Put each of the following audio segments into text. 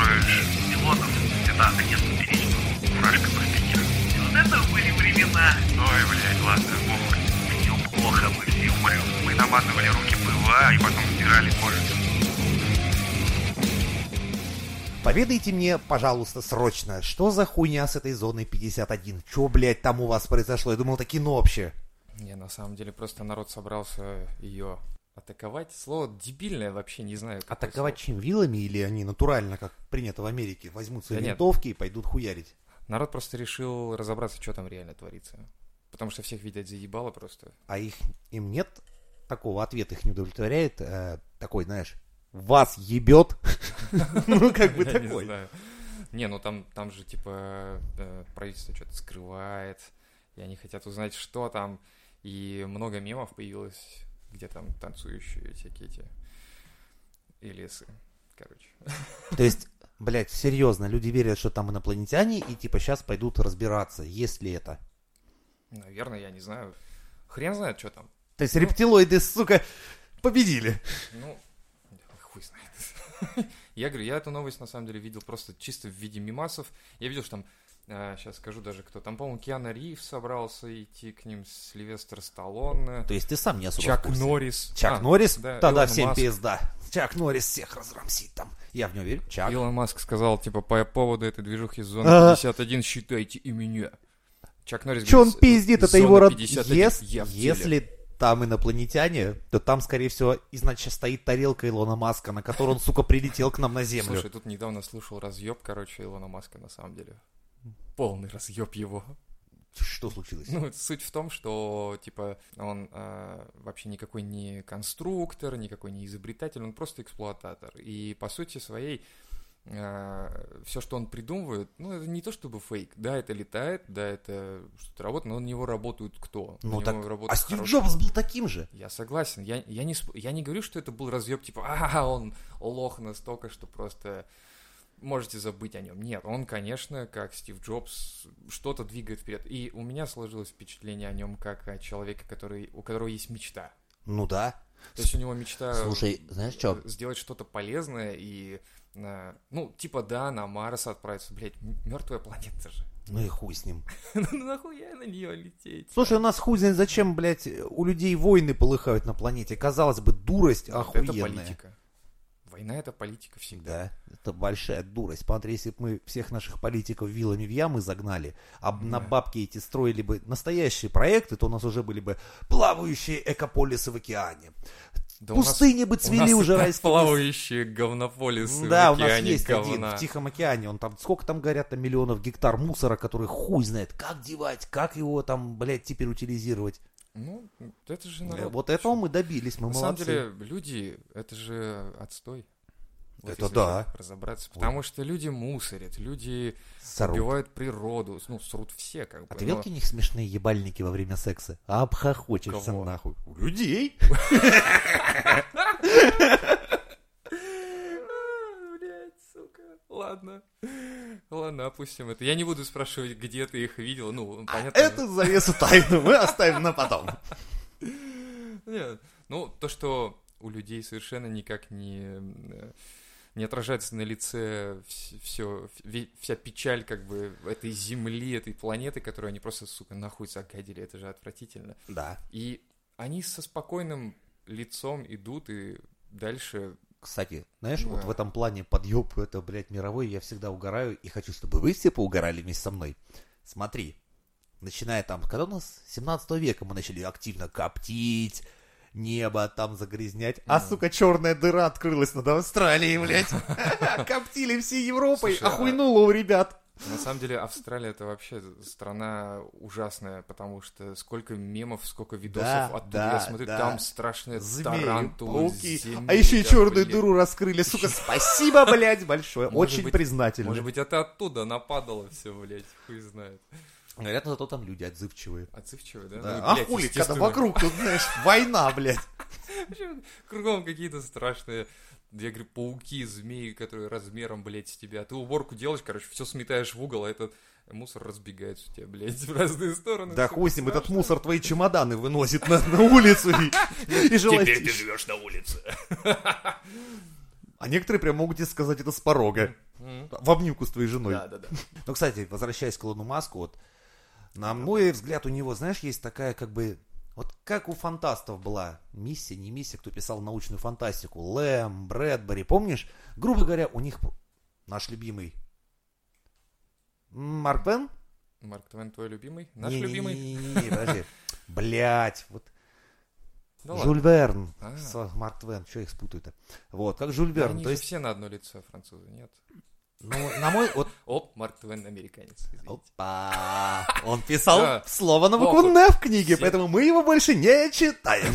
строишь пилотов, это агент перечного фуражка пропикер. И вот это были времена. Ой, блядь, ладно, похуй. Все плохо, мы все умрем. Мы намазывали руки ПВА и потом стирали кожицу. Поведайте мне, пожалуйста, срочно, что за хуйня с этой зоной 51? Чё, блядь, там у вас произошло? Я думал, это кино вообще. Не, на самом деле просто народ собрался ее атаковать. Слово дебильное вообще, не знаю. Атаковать слово. чем? Вилами или они натурально, как принято в Америке, возьмут свои Да нет. винтовки и пойдут хуярить? Народ просто решил разобраться, что там реально творится. Потому что всех, видать, заебало просто. А их им нет такого ответа, их не удовлетворяет э, такой, знаешь, вас ебет. Ну, как бы такой. Не, ну там, там же, типа, э, правительство что-то скрывает, и они хотят узнать, что там. И много мемов появилось, где там танцующие всякие эти элисы. Короче. То есть, блядь, серьезно, люди верят, что там инопланетяне, и типа сейчас пойдут разбираться, есть ли это. Наверное, я не знаю. Хрен знает, что там. То есть рептилоиды, сука, победили. Ну, хуй знает. Я говорю, я эту новость на самом деле видел просто чисто в виде мимасов. Я видел, что там, сейчас скажу даже кто, там, по-моему, Киана Ривз собрался идти к ним, Сильвестр Сталлоне, То есть ты сам не особо Чак. Норрис. Чак А, Норрис? да, Тогда Илон всем Маск. пизда. Чак Норрис всех разрамсит там. Я в него верю. Чак. Илон Маск сказал, типа, по поводу этой движухи зоны Ага. 51 считайте и меня. Чак Норрис Че он пиздит, это «Зона его род... 51, Ес- я в теле». Если там инопланетяне, то там, скорее всего, иначе стоит тарелка Илона Маска, на которую он, сука, прилетел к нам на Землю. Слушай, тут недавно слушал разъеб, короче, Илона Маска на самом деле. Полный разъеб его. Что случилось? Ну, суть в том, что, типа, он э, вообще никакой не конструктор, никакой не изобретатель, он просто эксплуататор. И, по сути своей, все, что он придумывает, ну, это не то чтобы фейк. Да, это летает, да, это что-то работает, но на него работают кто? На ну него так, а Стив хорошие- Джобс был таким же. Я согласен. Я, я, не, я не говорю, что это был разъеб, типа, а он лох настолько, что просто можете забыть о нем. Нет, он, конечно, как Стив Джобс, что-то двигает вперед. И у меня сложилось впечатление о нем как о человеке, который, у которого есть мечта. Ну да. То есть у него мечта Слушай, знаешь что? э, сделать что-то полезное и, э, ну, типа, да, на Марс отправиться. Блять, мертвая планета же. Ну и хуй с ним. Ну нахуя на нее лететь? Слушай, у нас хуй знает зачем, блядь, у людей войны полыхают на планете. Казалось бы, дурость охуенная. Это политика. Война это политика всегда. Да, это большая дурость. Смотри, если бы мы всех наших политиков вилами в ямы загнали, а б- на Да. бабки эти строили бы настоящие проекты, то у нас уже были бы плавающие экополисы в океане. Да у нас- Пустыни бы цвели и уже райские плавающие говнополисы Да, в у нас океане есть один говна. в Тихом океане. Он там сколько там горят там миллионов гектар мусора, который хуй знает, как девать, как его там, блядь, теперь утилизировать. Ну, это же народ. Вот этого мы добились, мы На молодцы. самом деле, люди, это же отстой. Вот Это да. разобраться. Потому что люди мусорят, люди Сорут. убивают природу. Ну, срут все, как бы. А ты видел но- какие у них смешные ебальники во время секса? Обхохочешься Кого? нахуй. У людей. А, Блядь, сука. Ладно. Ладно, опустим это. Я не буду спрашивать, где ты их видел. Ну, понятно. Это завесу тайну мы оставим на потом. Нет, ну, то, что у людей совершенно никак не, э, не отражается на лице все, вся печаль как бы этой земли, этой планеты, которую они просто, сука, нахуй загадили, это же отвратительно. Да. И они со спокойным лицом идут и дальше... Кстати, знаешь, вот Да. в этом плане подъеб, это, блядь, мировой, я всегда угораю и хочу, чтобы вы все поугорали вместе со мной. Смотри, начиная там, когда у нас 17 века мы начали активно коптить, небо там загрязнять, а, Мгм. сука, черная дыра открылась над Австралией, блядь. Коптили всей Европой, а- охуйнуло у ребят. На самом деле Австралия это вообще страна ужасная, потому что сколько мемов, сколько видосов Да, оттуда да, я смотрю, да. там страшные Змеи, тарантулы, пауки, змеи, а еще и черную блин. дыру раскрыли, сука, спасибо, блядь, большое, Может очень быть- признательно. Может быть, это оттуда нападало все, блядь, хуй знает. Говорят, зато там люди отзывчивые. Отзывчивый, да? Да. Ну, а блядь, хули, когда вокруг тут, знаешь, война, блядь. Кругом какие-то страшные, я говорю, пауки, змеи, которые размером, блядь, с тебя. Ты уборку делаешь, короче, все сметаешь в угол, а этот мусор разбегается у тебя, блядь, в разные стороны. Да хуй с ним, этот мусор твои чемоданы выносит на, на улицу и, и желает... Теперь ты живешь на улице. А некоторые прям могут тебе сказать это с порога. В обнимку с твоей женой. Да, да, да. Ну, кстати, возвращаясь к Илону Маску, вот, на мой взгляд, у него, знаешь, есть такая, как бы, вот как у фантастов была миссия, не миссия, кто писал научную фантастику, Лэм, Брэдбери, помнишь? Грубо говоря, у них наш любимый Марк Пен? Марк Твен твой любимый? Наш Не-не-не-не-не, любимый? подожди. Блять, вот Да Жюль ладно. Верн, А. Марк Твен, что их спутаю-то? Вот, как Жюль Верн, Они то есть, все на одно лицо французы, нет? Ну, на мой, вот, Оп, Марк Твен американец. извините. опа, он писал Да. слово на букву «Н» в книге, все- поэтому мы его больше не читаем.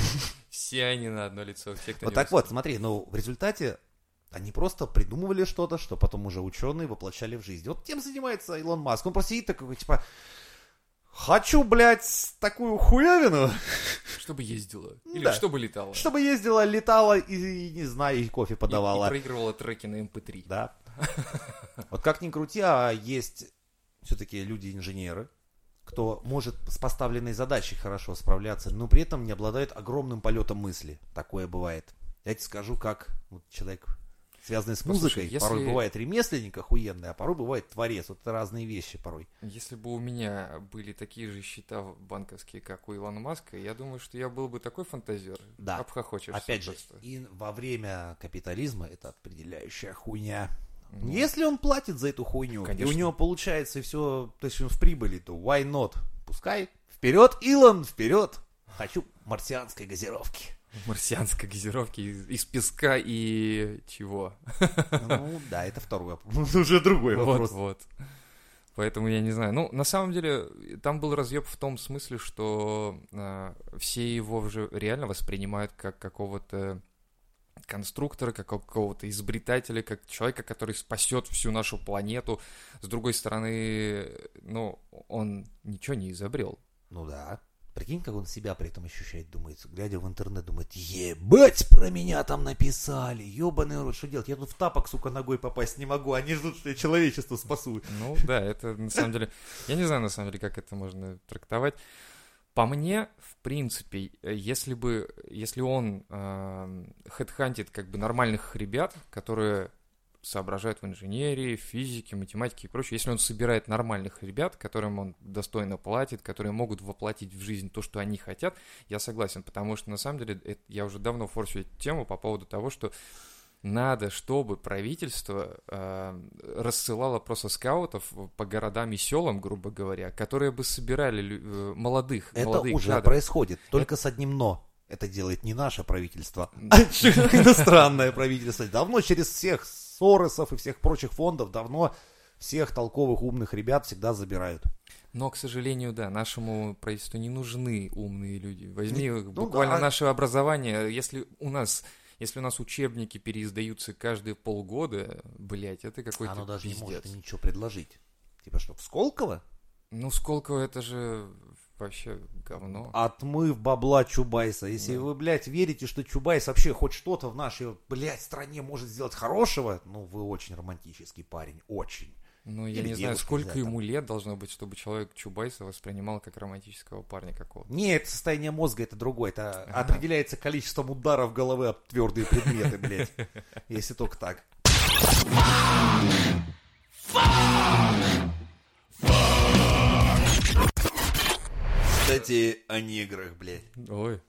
Все они на одно лицо, все, кто Вот так вот, смотри, ну, в результате они просто придумывали что-то, что потом уже ученые воплощали в жизнь. Вот тем занимается Илон Маск. Он просто сидит такой, типа, хочу, блядь, такую хуевину, Чтобы ездила. Или Да. чтобы летала. чтобы ездила, летала и, и, не знаю, и кофе И- подавала. И, проигрывала треки на MP3. Да. Вот как ни крути, а есть все-таки люди-инженеры, кто может с поставленной задачей хорошо справляться, но при этом не обладает огромным полетом мысли. Такое бывает. Я тебе скажу, как вот человек, связанный с Послушай, музыкой, если- порой бывает ремесленник охуенный, а порой бывает творец. Вот это разные вещи порой. Если бы у меня были такие же счета банковские, как у Илона Маска, я думаю, что я был бы такой фантазер. Да. Обхохочешься Опять же, просто. и во время капитализма это определяющая хуйня. Ну, Если он платит за эту хуйню, Конечно. и у него получается все, то есть он в прибыли, то why not? Пускай. Вперед, Илон, вперед! Хочу марсианской газировки. Марсианской газировки из, из песка и чего? Ну да, это второй вопрос. Уже другой Вот, вопрос. вот. Поэтому я не знаю. Ну, на самом деле, там был разъеб в том смысле, что а, все его уже реально воспринимают как какого-то конструктора, как какого-то изобретателя, как человека, который спасет всю нашу планету. С другой стороны, ну, он ничего не изобрел. Ну да. Прикинь, как он себя при этом ощущает, думает, глядя в интернет, думает, ебать, про меня там написали, ебаный рот, что делать? Я тут в тапок, сука, ногой попасть не могу, они ждут, что я человечество спасу. Ну да, это на самом деле... Я не знаю, на самом деле, как это можно трактовать. По мне, в принципе, э, если бы... Если он э, хедхантит как бы нормальных ребят, которые соображают в инженерии, физике, математике и прочее, если он собирает нормальных ребят, которым он достойно платит, которые могут воплотить в жизнь то, что они хотят, я согласен, потому что на самом деле это- я уже давно форсю эту тему по поводу того, что надо, чтобы правительство э, рассылало просто скаутов по городам и селам, грубо говоря, которые бы собирали э, молодых, Это молодых уже кадров. происходит, только с одним «но». Это делает не наше правительство, а иностранное правительство. Давно через всех Соросов и всех прочих фондов давно всех толковых умных ребят всегда забирают. Но, к сожалению, да, нашему правительству не нужны умные люди. Возьми Ну, буквально да. наше образование, если у нас... Если у нас учебники переиздаются каждые полгода, блядь, это какой-то Оно даже не пиздец. может ничего предложить. Типа что, в Сколково? Ну, Сколково это же вообще говно. Отмыв бабла Чубайса. Если Да. вы, блядь, верите, что Чубайс вообще хоть что-то в нашей, блядь, стране может сделать хорошего, ну, вы очень романтический парень, очень. Ну, я Или не знаю, сколько ему лет должно быть, чтобы человек Чубайса воспринимал как романтического парня какого-то. Не, это состояние мозга, это другое. Это Ага. определяется количеством ударов головы об твердые предметы, блядь. Если только так. Кстати, о неграх, блядь. Ой.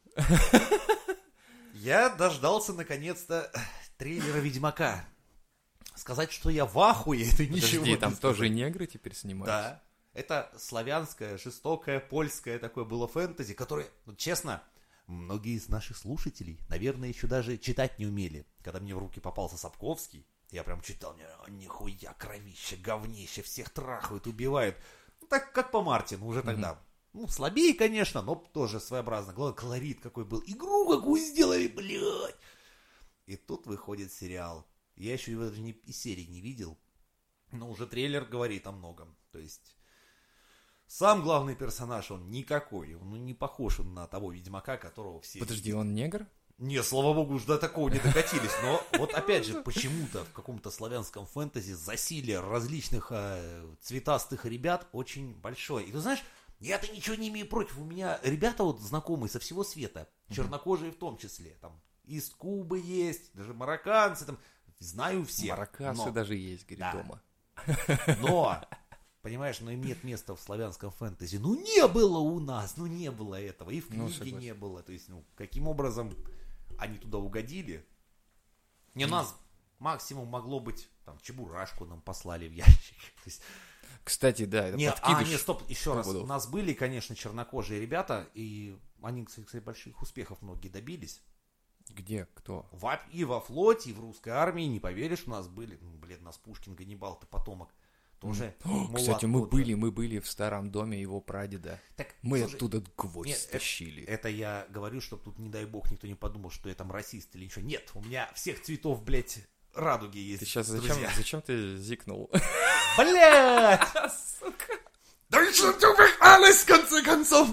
Я дождался наконец-то трейлера Ведьмака. Сказать, что я в ахуе, это ничего Подожди, там сказать. тоже негры теперь снимаются? Да. Это славянское, жестокое, польское такое было фэнтези, которое, ну, честно, многие из наших слушателей, наверное, еще даже читать не умели. Когда мне в руки попался Сапковский, я прям читал, не, «О, нихуя, кровище, говнище, всех трахают, убивают. Ну, так как по Мартину уже тогда. Ну, слабее, конечно, но тоже своеобразно. Главное, колорит какой был. Игру какую сделали, блядь. И тут выходит сериал. Я еще его даже не, и серии не видел. Но уже трейлер говорит о многом. То есть, сам главный персонаж, он никакой. Он не похож на того Ведьмака, которого все... Подожди, он негр? Не, слава богу, уж до такого не докатились. Но вот опять же, почему-то в каком-то славянском фэнтези засилие различных э, цветастых ребят очень большое. И ты знаешь, я-то ничего не имею против. У меня ребята вот знакомые со всего света, чернокожие в том числе. Там из Кубы есть, даже марокканцы, там знаю всех. Маракасы но- даже есть, говорит, Да. дома. Но, понимаешь, но им нет места в славянском фэнтези. Ну, не было у нас, ну, не было этого. И в Ну, книге согласен. не было. То есть, ну, каким образом они туда угодили? Не, у нас максимум могло быть, там, чебурашку нам послали в ящик. То есть, Кстати, да, это не, а, нет, стоп, еще раз. Погодов. У нас были, конечно, чернокожие ребята, и они, кстати, больших успехов многие добились. Где? Кто? Во- и во флоте, и в русской армии, не поверишь, у нас были, ну, блин, у нас Пушкин, Ганнибал, ты потомок. Тоже. О, Кстати, мы были, мы были в старом доме его прадеда. Так, Мы слушай, оттуда гвоздь нет, это- стащили. Это я говорю, чтобы тут, не дай бог, никто не подумал, что я там расист или ничего. Нет, у меня всех цветов, блядь, радуги есть. Ты сейчас зачем, друзья. зачем ты зикнул? Блядь! Deutschland über alles, в конце концов!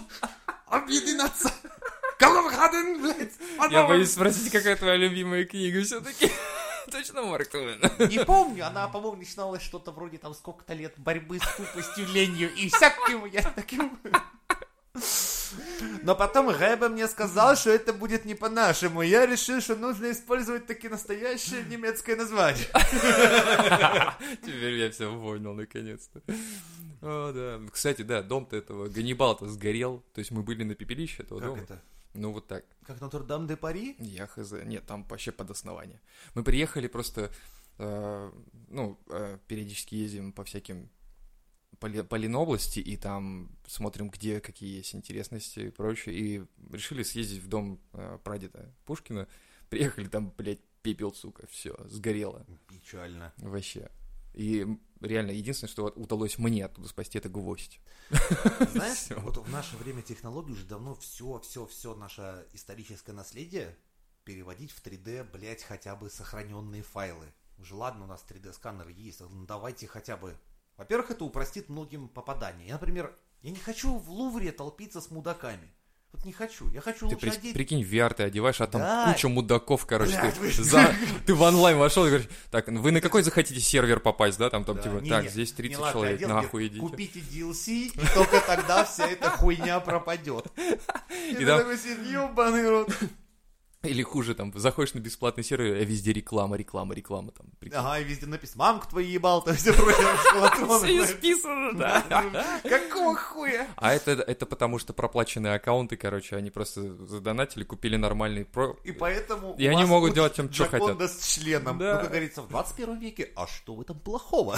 Объединяться! Камраден, блядь! Я боюсь спросить, какая твоя любимая книга все-таки. Точно Марк Твен? Не помню, она, по-моему, начиналась что-то вроде там сколько-то лет борьбы с тупостью, ленью и всяким я таким... Но потом Рэбе мне сказал, что это будет не по-нашему. Я решил, что нужно использовать таки настоящее немецкое название. Теперь я все понял, наконец-то. О, да. Кстати, да, дом-то этого Ганнибал-то сгорел. То есть мы были на пепелище этого Как дома. это? Ну, вот так. Как Нотр-Дам де Пари? Я хз. Нет, там вообще под основание. Мы приехали просто, э, ну, э, периодически ездим по всяким по, Ле- по Ленобласти, и там смотрим, где какие есть интересности и прочее. И решили съездить в дом э, прадеда Пушкина. Приехали, там, блядь, пепел, сука, все, сгорело Печально. вообще. И реально, единственное, что удалось мне оттуда спасти, это гвоздь. Знаешь, вот в наше время технологий уже давно все, все, все наше историческое наследие переводить в 3D, блять, хотя бы сохраненные файлы. Уже ладно, у нас 3D-сканер есть, ну давайте хотя бы... Во-первых, это упростит многим попадание. Я, например, я не хочу в Лувре толпиться с мудаками. Вот не хочу. Я хочу Ты лучше при- одеть... прикинь, VR ты одеваешь, а там Да. куча мудаков, короче. Блядь, ты, вы- за- ты в онлайн вошел и говоришь, так, вы на какой захотите сервер попасть, да? Там, там Да, типа, не, так, не, здесь не 30 ладно, человек, одел, нахуй идите. Купите DLC, и только тогда вся эта хуйня пропадет. И ты там- ебаный рот. Или хуже, там, заходишь на бесплатный сервер, а везде реклама, реклама, реклама, там. прикинь. Ага, и везде написано, мамку твою ебал, то все прочее, знаешь. исписано, да. Какого хуя? А это, это потому, что проплаченные аккаунты, короче, они просто задонатили, купили нормальный про... И поэтому И они могут делать чем чё Джаконда с членом. Ну, как говорится, в 21 веке, а что в этом плохого?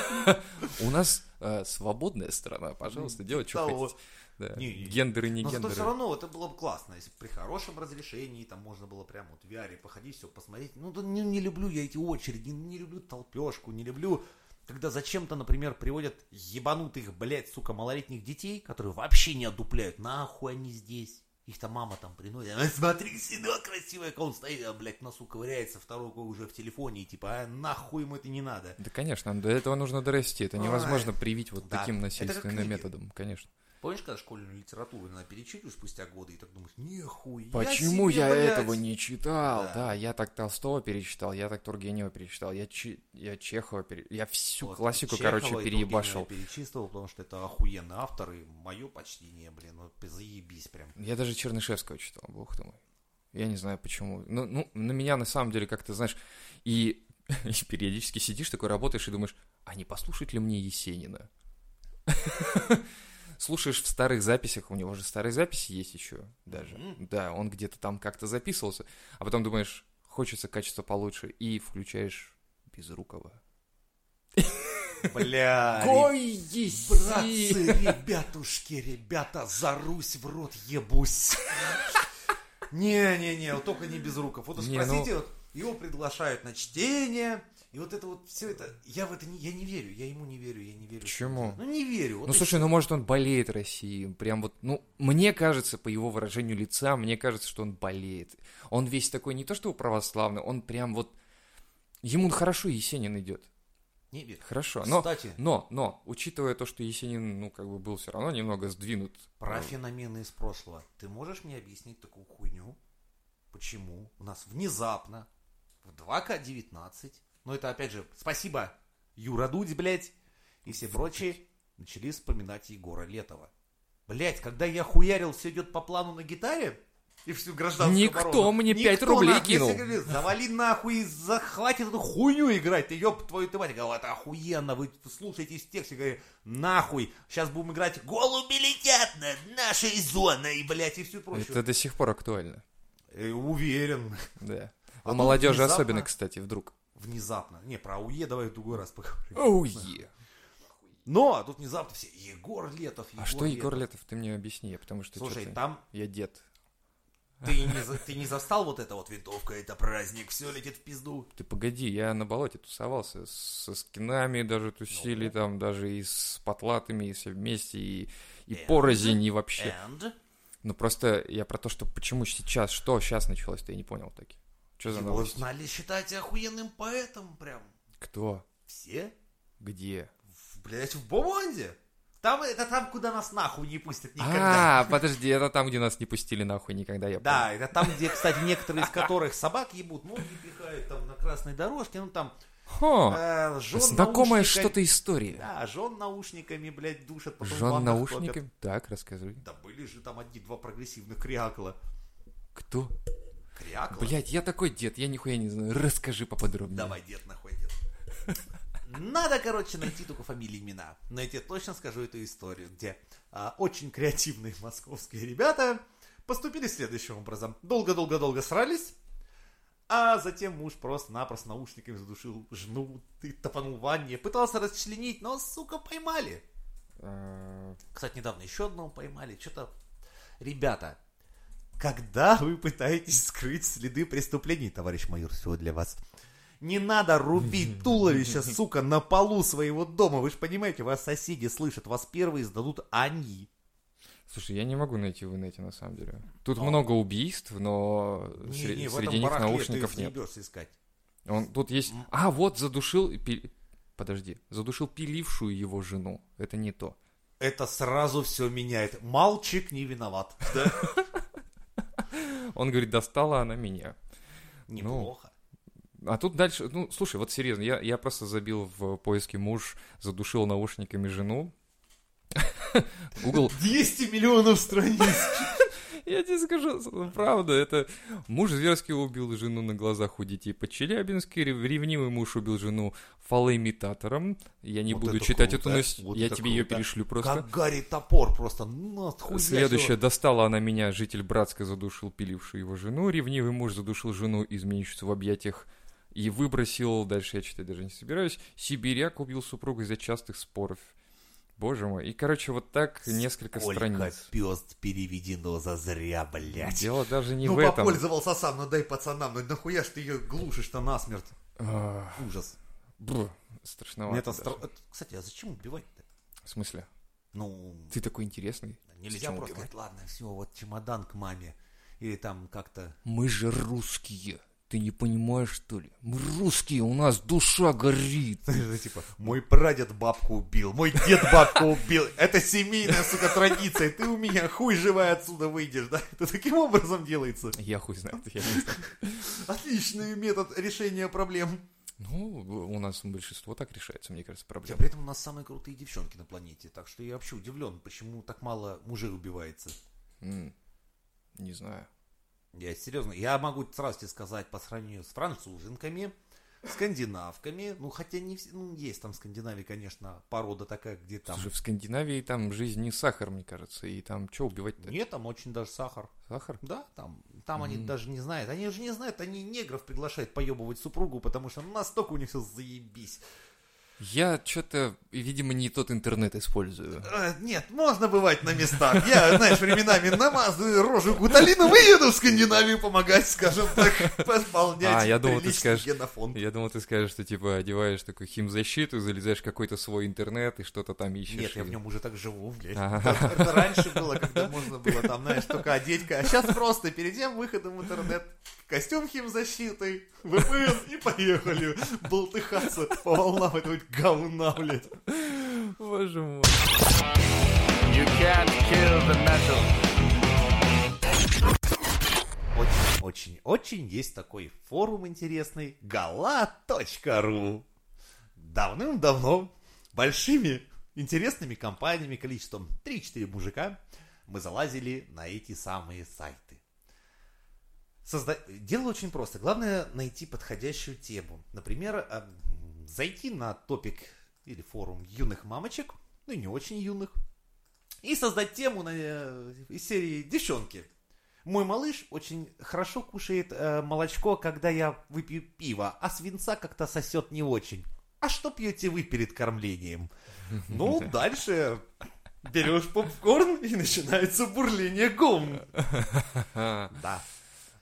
У нас э, свободная страна, пожалуйста, делать, что хотите. Да. Не, не. Гендеры, не Но гендеры. все равно это было бы классно, если при хорошем разрешении там можно было прямо вот в VR походить, все посмотреть. Ну, да не, не люблю я эти очереди, не люблю толпешку, не люблю, когда зачем-то, например, приводят ебанутых, блядь, сука, малолетних детей, которые вообще не отдупляют. Нахуй они здесь? Их там мама там приносит. «А, Смотри, сынок красивый, как он стоит, а, блядь, носу ковыряется, второй уже в телефоне, и типа, а нахуй ему это не надо. Да, конечно, до этого нужно дорасти. Это невозможно привить вот Да, таким насильственным методом, конечно. Помнишь, когда школьную литературу надо перечитываешь спустя годы и так думаешь, нихуя Почему себе, я блядь!» этого не читал? Да. Да. я так Толстого перечитал, я так Тургенева перечитал, я, Чи- я Чехова перечитал, я всю Вот, классику, Чехова короче, переебашил. Тургенева перечислил, потому что это охуенный автор, и мое почтение, блин, вот заебись прям. Я даже Чернышевского читал, бог ты мой. Я не знаю почему. Ну, ну, на меня на самом деле как-то, знаешь, и, и периодически сидишь такой, работаешь и думаешь, а не послушать ли мне Есенина? Слушаешь в старых записях, у него же старые записи есть еще даже. Да, он где-то там как-то записывался, а потом думаешь, хочется качество получше, и включаешь Безрукова. Бля, Ой, братцы, ребятушки, ребята, за Русь в рот ебусь. Не-не-не, вот только не без руков. Вот Не, ну- спросите, вот его приглашают на чтение, и вот это вот все это, я в это не, я не верю, я ему не верю, я не верю. Почему? Ну не верю. вот Ну слушай, ну может он болеет Россией, прям вот, ну мне кажется, по его выражению лица, мне кажется, что он болеет. Он весь такой, не то что православный, он прям вот, ему хорошо Есенин идет, Не верю. хорошо. Но, Кстати, но, но, учитывая то, что Есенин, ну как бы был все равно немного сдвинут. Про ну, феномены из прошлого. Ты можешь мне объяснить такую хуйню? Почему у нас внезапно в 2К19, ну это опять же, спасибо Юра Дудь, блядь, и все прочие, начали вспоминать Егора Летова. Блядь, когда я хуярил, все идет по плану на гитаре, и всю гражданскую Никто оборону. мне пять рублей нахуй, кинул. я говорю, завали нахуй и захватит эту хуйню играть. Ты ёб твою ты мать. Я говорю, это охуенно, вы слушаете в тексте, говорю, нахуй. Сейчас будем играть голуби летят над нашей зоной, блядь, и всю прочую. Это до сих пор актуально. Э, уверен. Да. А У молодежи внезапно- особенно, кстати, вдруг. Внезапно. Не, про АУЕ давай в другой раз поговорим. Оу, е. Но тут внезапно все, Егор Летов, Егор А что Егор Летов, ты мне объясни, потому что Слушай, там я дед. ты не, ты не застал вот это вот винтовка, это праздник, все летит в пизду. Ты погоди, я на болоте тусовался, со скинами даже тусили, Ну. там даже и с потлатыми, и все вместе, и, и And? порознь, и вообще. And Ну просто я про то, что почему сейчас, что сейчас началось-то, я не понял таки. Что за его новость? знали считать охуенным поэтом прям. Кто? Все? Где? В, блядь, в Бомонде. Там, это там, куда нас нахуй не пустят никогда. А, подожди, это там, где нас не пустили нахуй никогда, я Да, это там, где, кстати, некоторые из которых собак ебут, ноги пихают там на красной дорожке, ну там. Хо, э, жен знакомая что-то история. Да, жен наушниками, блядь, душат. потом Жен наушниками? Так, рассказывай. Да были же там одни-два прогрессивных крякла. Кто? Крякла? Блять, я такой дед, я нихуя не знаю. Расскажи поподробнее. Давай, дед, нахуй, дед. Надо, короче, найти только фамилии, имена. Но я тебе точно скажу эту историю, где а, очень креативные московские ребята поступили следующим образом. Долго-долго-долго срались, а затем муж просто-напросто наушниками задушил жену, ты топанул в ванне, пытался расчленить, но, сука, поймали. А, Кстати, недавно еще одного поймали. Что-то... Ребята, когда вы пытаетесь скрыть следы преступлений, товарищ майор, все для вас. Не надо рубить туловище, сука, на полу своего дома. Вы же понимаете, вас соседи слышат, вас первые сдадут они. Слушай, я не могу найти в инете на самом деле. Тут много убийств, но Не, сре- не, в среди этом них барахле наушников ты нет. искать. Он тут есть. А, вот задушил. пи- Подожди, задушил пилившую его жену. Это не то. Это сразу все меняет. Мальчик не виноват. Да? Он говорит, достала она меня. Неплохо. А тут дальше, ну, слушай, вот серьезно, я, я просто забил в поиске муж задушил наушниками жену. Google 200 миллионов страниц. Я тебе скажу, ну, правда, это муж зверски убил жену на глазах у детей по Челябинске, рев- ревнивый муж убил жену фалоимитатором. Я не Вот буду это читать круто, эту новость, вот я тебе ее круто. перешлю просто. Как Гарри Топор просто. Ну, Следующее, достала она меня, житель Братска задушил пилившую его жену, ревнивый муж задушил жену, изменщицу в объятиях и выбросил, дальше я читать даже не собираюсь, сибиряк убил супругу из-за частых споров. Боже мой. И, короче, вот так несколько Сколько страниц. пёст переведено зазря, блядь. Дело даже не ну, в этом. попользовался сам, ну дай пацанам, ну нахуя ж ты ее глушишь-то насмерть? Ужас. бррр, страшновато. Это стра- это- Кстати, а зачем убивать-то? В смысле? Ну, Ты такой интересный. нельзя Зачем просто убивать? сказать, ладно, все, вот чемодан к маме. Или там как-то... Мы же русские. Ты не понимаешь, что ли? Мы русские, у нас душа горит. Типа, мой прадед бабку убил, мой дед бабку убил. Это семейная, сука, традиция. Ты у меня хуй живая отсюда выйдешь, да? Это таким образом делается. Я хуй знаю. Отличный метод решения проблем. Ну, у нас большинство так решается, мне кажется, Хотя проблема. при этом у нас самые крутые девчонки на планете. Так что я вообще удивлен, почему так мало мужей убивается. М, Не знаю. Я серьезно, я могу сразу тебе сказать, по сравнению с француженками, скандинавками, ну хотя не все, ну есть там в Скандинавии, конечно, порода такая, где там... Слушай, в Скандинавии там жизнь не сахар, мне кажется, и там что убивать-то? Нет, там очень даже сахар. Сахар? Да, там, там они Мгм. даже не знают. Они же не знают, они негров приглашают поебывать супругу, потому что настолько у них все заебись. Я что-то, видимо, не тот интернет использую. Э, Нет, можно бывать на местах. Я, знаешь, временами намазываю рожу гуталином и еду в Скандинавию помогать, скажем так, восполнять А, я думал, ты скажешь- генофонд. Я думал, ты скажешь, что типа одеваешь такую химзащиту, залезаешь в какой-то свой интернет и что-то там ищешь. Нет, я в нем уже так живу, блядь. Это, это раньше было, когда можно было там, знаешь, только одеть. А сейчас просто перед тем выходом в интернет костюм химзащиты, VPN и поехали болтыхаться по волнам этого говна, блядь. Боже мой. You can't kill the metal. Очень, очень, очень есть такой форум интересный gala.ru Давным-давно большими интересными компаниями количеством 3-4 мужика мы залазили на эти самые сайты. Созда... Дело очень просто. Главное найти подходящую тему. Например, а, зайти на топик или форум юных мамочек, ну не очень юных, и создать тему на, э, из серии «Девчонки». Мой малыш очень хорошо кушает э, молочко, когда я выпью пиво, а свинца как-то сосет не очень. А что пьете вы перед кормлением? Ну, дальше берешь попкорн и начинается бурление гум. Да.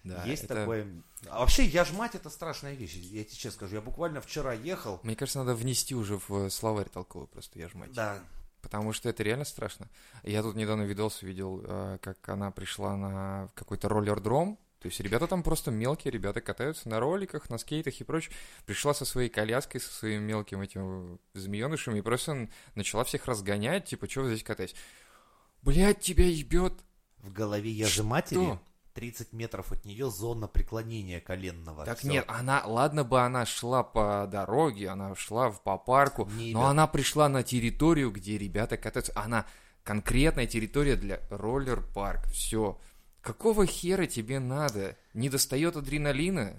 Да, Есть это- такое. А вообще, я ж мать, это страшная вещь. Я тебе честно скажу. Я буквально вчера ехал. Мне кажется, надо внести уже в словарь толковый просто, я ж мать. Да. Потому что это реально страшно. Я тут недавно видос увидел, э, как она пришла на какой-то роллер-дром. То есть ребята там просто мелкие, ребята катаются на роликах, на скейтах и прочее. Пришла со своей коляской, со своим мелким этим змеенышем и просто начала всех разгонять, типа, что вы здесь катаетесь? Блять, тебя ебет. В голове я же матери. 30 метров от нее зона преклонения коленного. Так Всё. нет, она, ладно бы она шла по дороге, она шла в- по парку, Не, но ребят. она пришла на территорию, где ребята катаются. Она конкретная территория для роллер-парк. Все. Какого хера тебе надо? Не достает адреналина?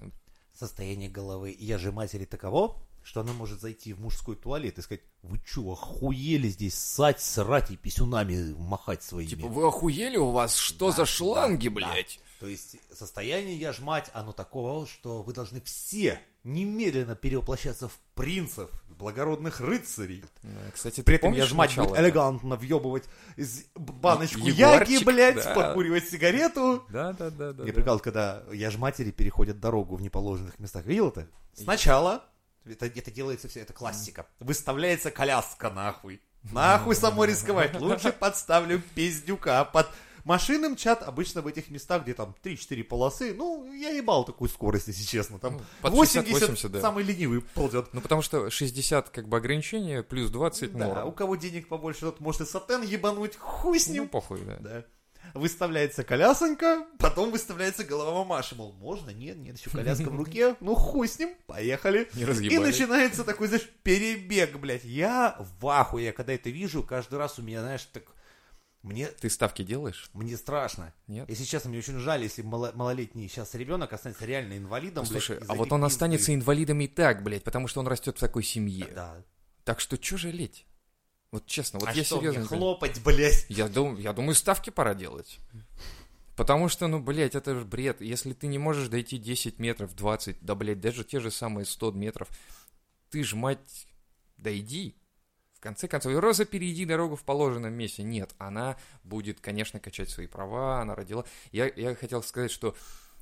Состояние головы я же матери таково, что она может зайти в мужской туалет и сказать, вы чё, охуели здесь ссать, срать и писюнами махать своими? Типа, вы охуели? У вас что Да, за шланги, да, блядь? То есть состояние я ж мать, оно такого, что вы должны все немедленно перевоплощаться в принцев, благородных рыцарей. Да, Кстати, При этом я ж мать начало будет элегантно въебывать из баночку Егорчик, яги, блядь, да. покуривать сигарету. Да, да, да, да. Я да. прикал, когда я ж матери переходят дорогу в неположенных местах. Видел это? Сначала, это, это делается все, это классика. Выставляется коляска нахуй. Нахуй само рисковать. Лучше подставлю пиздюка под Машины мчат обычно в этих местах, где там 3-4 полосы. Ну, я ебал такую скорость, если честно. Там Ну, под 80, 60-80, да. самый ленивый ползет. Ну, потому что 60 как бы ограничение, плюс 20 Да, норм. у кого денег побольше, тот может и сатен ебануть, хуй с Ну, ним. похуй, да. Да. Выставляется колясонька, потом выставляется голова мамаши. Мол, можно? Нет, нет, еще коляска в руке. Ну, хуй с ним, поехали. Не И начинается такой, знаешь, перебег, блядь. Я в ахуе, когда это вижу, каждый раз у меня, знаешь, так... Мне, Ты ставки делаешь? мне страшно. Нет? Если честно, мне очень жаль, если мало- малолетний сейчас ребенок останется реально инвалидом. блядь, Слушай, а вот он пизды. останется инвалидом и так, блядь, потому что он растет в такой семье. Да. Так что чё жалеть? Вот честно, вот а я что, серьезно. мне хлопать, блядь? Я, дум- я думаю, ставки пора делать. Потому что, ну, блядь, это же бред. Если ты не можешь дойти 10 метров, 20, да, блядь, даже те же самые 100 метров, ты ж, мать, дойди. В конце концов, Роза перейди дорогу в положенном месте. Нет, она будет, конечно, качать свои права, она родила. Я, я хотел сказать, что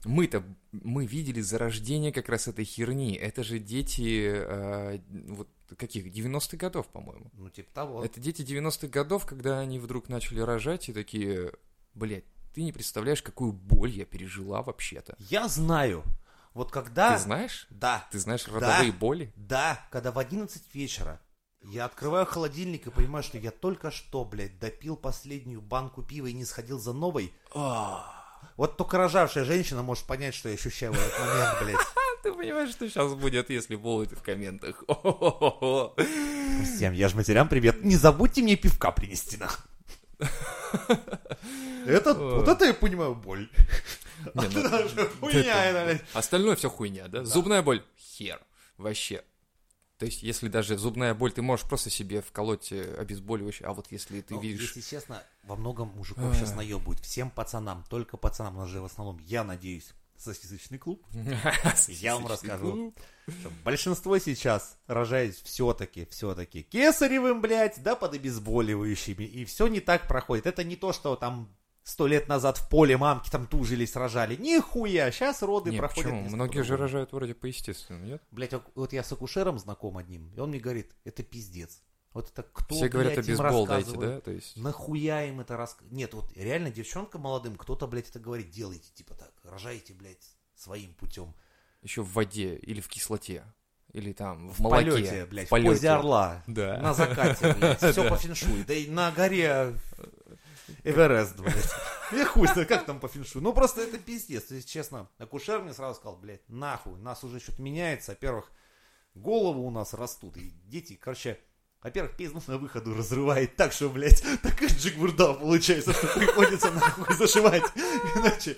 мы-то, мы видели зарождение как раз этой херни. Это же дети, э, вот, каких, 90-х годов, по-моему. Ну, типа того. Это дети 90-х годов, когда они вдруг начали рожать и такие, блядь, ты не представляешь, какую боль я пережила вообще-то. Я знаю. Вот когда... Ты знаешь? Да. Ты знаешь родовые боли? Да, когда в 11 вечера я открываю холодильник и понимаю, что я только что, блядь, допил последнюю банку пива и не сходил за новой. Вот только рожавшая женщина может понять, что я ощущаю в этот момент, блядь. Ты понимаешь, что сейчас будет, если будет в комментах? Всем я ж матерям привет. Не забудьте мне пивка принести, нахуй. Это, вот это я понимаю боль. Ну, хуйня. Остальное все хуйня, да? Зубная боль? Хер. Вообще. То есть, если даже зубная боль, ты можешь просто себе вколоть э, обезболивающее, а вот если ты Ну, видишь... Если честно, во многом мужиков сейчас наебывают. Всем пацанам, только пацанам, у нас же в основном, я надеюсь, сосисочный клуб. Я вам расскажу, большинство сейчас рожает все-таки, все-таки кесаревым, блядь, да, под обезболивающими, и все не так проходит. Это не то, что там сто лет назад в поле мамки там тужились, рожали. Нихуя, сейчас роды Не, проходят. почему? Многие же рожают вроде по-естественному, нет? Блядь, вот- вот я с акушером знаком одним, и он мне говорит, это пиздец. Вот это кто, Все говорят, блядь, им обезбол дайте, да? То есть... Нахуя им это рас... Нет, вот реально девчонкам молодым кто-то, блядь, это говорит, делайте, типа так, рожайте, блядь, своим путем. Еще в воде или в кислоте. Или там в, В молоке. полете, блядь, в, полете. позе орла. Да. На закате, блядь, все по феншуй. Да и на горе Эверест, блядь. Я хуй знаю, как там по феншуй. Ну, просто это пиздец. Если честно, акушер мне сразу сказал, блядь, нахуй, нас уже что-то меняется. Во-первых, головы у нас растут, и дети, короче, Во-первых, пизду на выходу разрывает так, что, блядь, такая джигбурда получается, что приходится нахуй зашивать. Иначе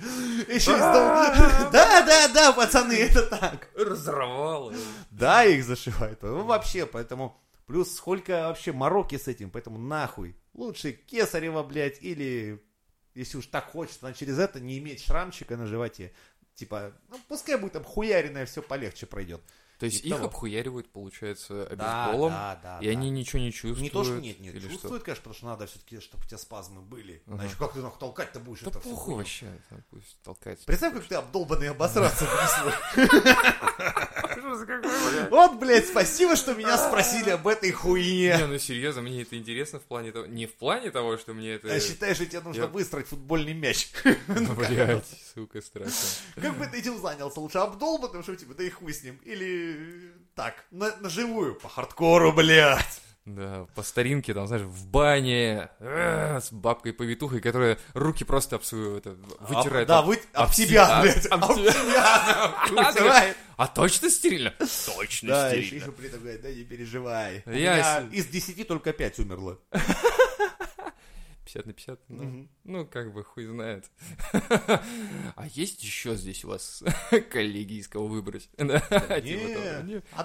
еще из. Да, да, да, пацаны, это так. Разорвало. Да, их зашивают. Ну, вообще, поэтому... Плюс сколько вообще мороки с этим, поэтому нахуй. Лучше кесарево, блядь, или... Если уж так хочется, но через это не иметь шрамчика на животе. Типа, ну, пускай будет там хуяренное, все полегче пройдет. То есть И их того. обхуяривают, получается, Да, обезболом, да, да, и да. они ничего не чувствуют. Не то, что нет, нет, или что? чувствует, конечно, потому что надо все-таки, чтобы у тебя спазмы были. Ага. Иначе как ты нахуй толкать-то будешь Да это похуй хуйню? вообще, там пусть толкается. Представь, как ты обдолбанный обосраться. Вот, блядь, спасибо, что меня спросили об этой Не, хуйне. ну серьезно, мне это интересно в плане того... Не в плане того, что мне это... Я считаю, что тебе нужно выстроить футбольный мяч. Блять, сука, страшно. Как бы ты этим занялся? Лучше обдолбанным, что типа, да и хуй с ним. Или так, на, на живую, по хардкору, блядь. Да, по старинке, там, знаешь, в бане, э, с бабкой-повитухой, которая руки просто об свою, это, вытирает. А, да, об- вы, об об тебя, себя, блядь. об Об тебя. А точно стерильно? Точно Да, еще, стерильно. еще при этом говорит, да не переживай. У Я из 10 только 5 умерло. 50 на 50? Ну, Мгм. ну, как бы, хуй знает. А есть еще здесь у вас коллеги, из кого выбрать?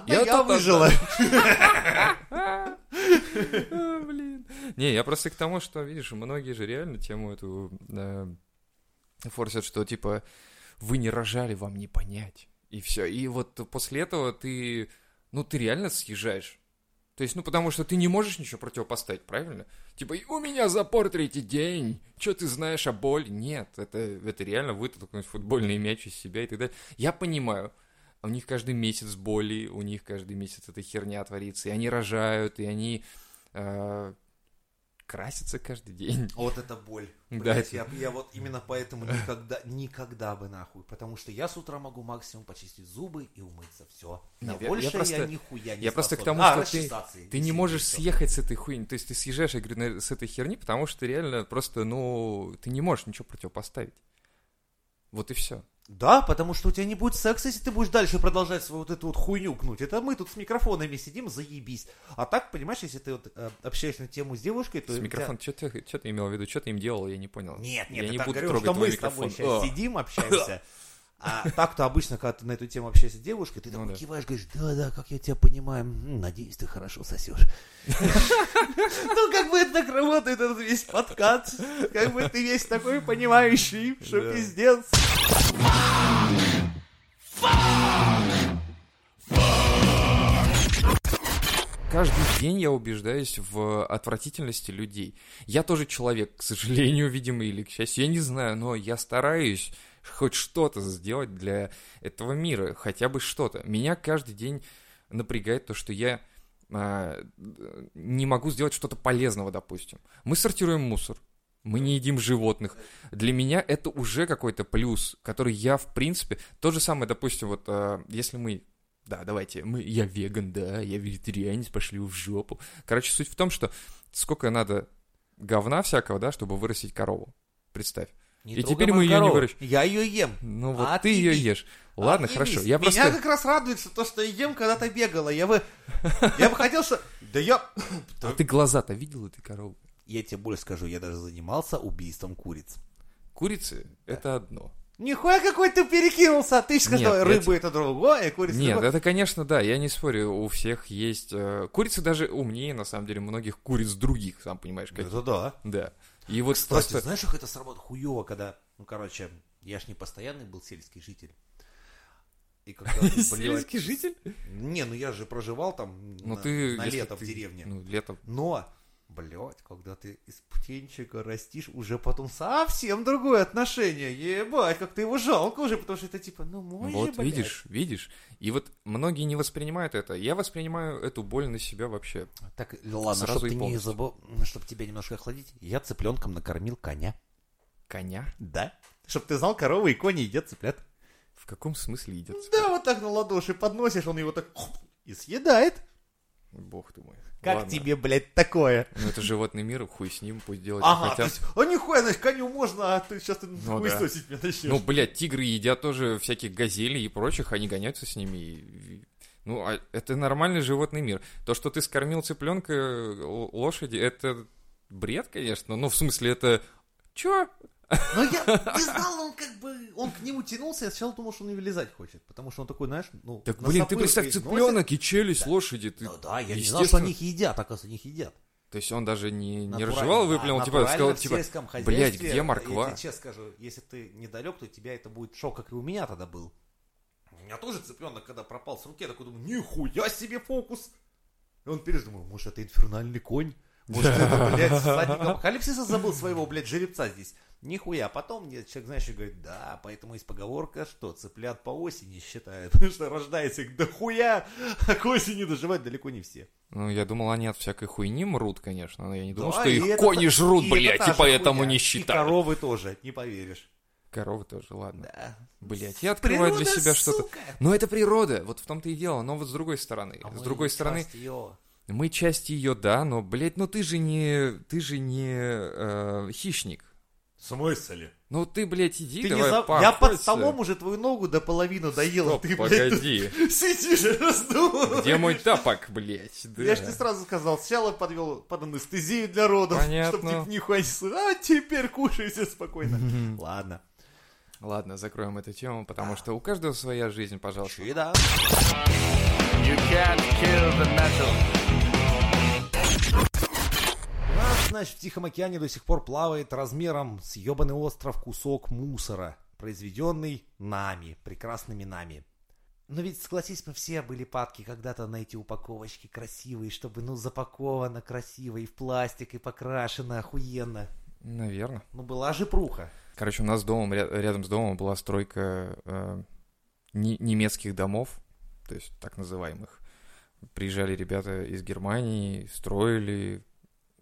Я выжила. А, Блин. Не, я просто к тому, что, видишь, многие же реально тему эту форсят, что, типа, вы не рожали, вам не понять. И все. И вот после этого ты, ну, ты реально съезжаешь. То есть, ну, потому что ты не можешь ничего противопоставить, правильно? Типа, у меня запор третий день, что ты знаешь о боли? Нет, это, это реально вытолкнуть футбольный мяч из себя и так далее. Я понимаю, у них каждый месяц боли, у них каждый месяц эта херня творится, и они рожают, и они э, красятся каждый день. Вот это боль. Да, Блядь, это- я, я вот именно поэтому никогда, никогда бы нахуй. Потому что я с утра могу максимум почистить зубы и умыться. Все. На Нет, я- я больше я, просто- нихуя не я просто к способен. тому, А, что ты- и Ты не можешь всё. съехать с этой хуйни, то есть ты съезжаешь, я говорю, с этой херни, потому что ты реально просто, ну, ты не можешь ничего противопоставить. Вот и все. Да, потому что у тебя не будет секса, если ты будешь дальше продолжать свою вот эту вот хуйню гнуть. Это мы тут с микрофонами сидим, заебись. А так, понимаешь, если ты вот э, общаешься на тему с девушкой, то... С у тебя- микрофон, что ты, чё ты имел в виду, что ты им делал, я не понял. Нет, нет, не я так буду говорю, что мы с тобой микрофон. сейчас О. сидим, общаемся. А так-то обычно, когда ты на эту тему общаешься с девушкой, ты Ну такой да. киваешь, говоришь, да-да, как я тебя понимаю, надеюсь, ты хорошо сосешь. Ну, как бы это так работает, этот весь подкат. Как бы ты весь такой понимающий, что пиздец. Каждый день я убеждаюсь в отвратительности людей. Я тоже человек, к сожалению, видимо, или к счастью, я не знаю, но я стараюсь хоть что-то сделать для этого мира, хотя бы что-то. Меня каждый день напрягает то, что я а, не могу сделать что-то полезного, допустим. Мы сортируем мусор, мы не едим животных. Для меня это уже какой-то плюс, который я, в принципе... То же самое, допустим, вот а, если мы... Да, давайте, мы, я веган, да, я вегетарианец, пошли в жопу. Короче, суть в том, что сколько надо говна всякого, да, чтобы вырастить корову. Представь. Не И теперь мы мою её не корову. выращ- Я ее ем. Ну вот А ты ее отъебись. ешь. Ладно, Отъебись. хорошо. Я Меня просто... как раз радует что то, что я ем, когда ты бегала. Я бы, я бы хотел, что... Да я... А ты глаза-то видел этой коровы? Я тебе больше скажу, я даже занимался убийством куриц. Курицы — это одно. Нихуя какой ты перекинулся, ты же сказал, я рыба это другое, курица Нет, другое. это, конечно, да, я не спорю, у всех есть... э, Курицы даже умнее, на самом деле, многих куриц других, сам понимаешь, как... Это да. Да. И вот Кстати, просто... знаешь, как это сработало хуево, когда, ну, короче, я ж не постоянный был сельский житель. И когда, блядь, Сельский житель? Не, ну я же проживал там Ну на, ты... на лето ты- в деревне. Ну, лето... Но, блядь, когда ты из птенчика растишь, уже потом совсем другое отношение. Ебать, как ты его жалко уже, потому что это типа, ну мой же, Вот блядь. видишь, видишь. И вот многие не воспринимают это. Я воспринимаю эту боль на себя вообще. Так, ладно, чтобы ты не забыл, чтобы тебя немножко охладить, я цыпленком накормил коня. Коня? Да? Чтоб ты знал, коровы и кони едят цыплят. В каком смысле едят? Да, вот так на ладоши подносишь, он его так и съедает. Бог ты мой. Как Ладно. тебе, блядь, такое? Ну это животный мир, хуй с ним, пусть делают, Ага, что то хотят. есть, а нихуя, значит, коню можно, а ты сейчас ты Ну хуесосить меня начнешь. Ну, блядь, тигры едят тоже всяких газелей и прочих, они гоняются с ними. и- Ну, а это нормальный животный мир. То, что ты скормил цыпленка э, лошади, это бред, конечно. Ну, в смысле, это... Чё? Но я не знал, он как бы, он к нему тянулся, я сначала думал, что он не вылезать хочет, потому что он такой, знаешь, ну... Так, блин, ты представь, цыпленок и челюсть лошади. Ты... Ну да, я не знал, что они их едят, оказывается, они их едят. То есть он даже не, не разжевал, да, выплюнул, типа, натурально сказал, типа, блядь, где морква? Я тебе честно скажу, если ты недалек, то у тебя это будет шок, как и у меня тогда был. У меня тоже цыпленок, когда пропал с руки, я такой думаю, нихуя себе фокус. И он пережил, думаю, может, это инфернальный конь? Может, это, блядь, всадник апокалипсиса забыл своего, блядь, жеребца здесь? Нихуя. Потом мне человек, знаешь, и говорит, да, поэтому есть поговорка, что цыплят по осени считают, потому что рождается их дохуя, а к осени доживать далеко не все. Ну, я думал, они от всякой хуйни мрут, конечно, но я не думал, Да, что и их это кони жрут, и блядь, и поэтому хуйня. не И считают. коровы тоже, не поверишь. Коровы тоже, ладно. Да. Блять, я открываю для Природа, себя что-то. Но это природа, вот в том-то и дело. Но вот с другой стороны, А с другой стороны, её. Мы часть ее, да, но, блядь, ну ты же не, ты же не э, хищник. В смысле? Ну ты, блядь, иди, Ты не давай за- Я под столом уже твою ногу до половины доел, а Стоп, ты, блядь, тут погоди. сидишь и раздумываешь. Где мой тапок, блядь? Да. Я же тебе сразу сказал, сначала подвел под анестезию для родов, Понятно. чтобы типа нихуя не А теперь кушайте спокойно. Ладно. Ладно, закроем эту тему, потому что у каждого своя жизнь, пожалуйста. Чида. You can't kill the metal. Значит, в Тихом океане до сих пор плавает размером с ебаный остров кусок мусора, произведенный нами, прекрасными нами. Но ведь, согласись, мы все были падки когда-то на эти упаковочки красивые, чтобы, ну, запаковано красиво и в пластик, и покрашено охуенно. Наверное. Ну, была же пруха. Короче, у нас домом, ря- рядом с домом была стройка э, не- немецких домов, то есть так называемых. Приезжали ребята из Германии, строили,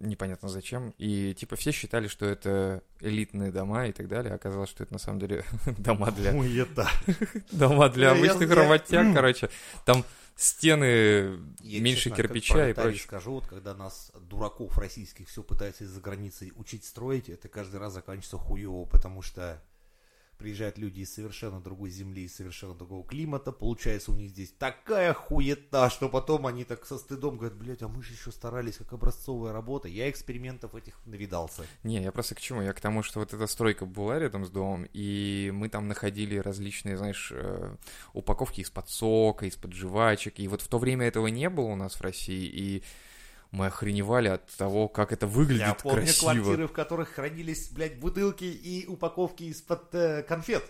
непонятно зачем, и типа все считали, что это элитные дома и так далее, оказалось, что это на самом деле дома для, это. дома для обычных работяг, короче. Там стены Я, меньше честно, кирпича и прочее. скажу, вот когда нас, дураков российских, все пытаются из-за границы учить строить, это каждый раз заканчивается хуево, потому что приезжают люди из совершенно другой земли, из совершенно другого климата, получается у них здесь такая хуета, что потом они так со стыдом говорят, блядь, а мы же еще старались, как образцовая работа. Я экспериментов этих навидался. Не, я просто к чему? Я к тому, что вот эта стройка была рядом с домом, и мы там находили различные, знаешь, э, упаковки из-под сока, из-под жвачек, и вот в то время этого не было у нас в России, и мы охреневали от того, как это выглядит Я помню красиво. квартиры, в которых хранились, блядь, бутылки и упаковки из-под э, конфет.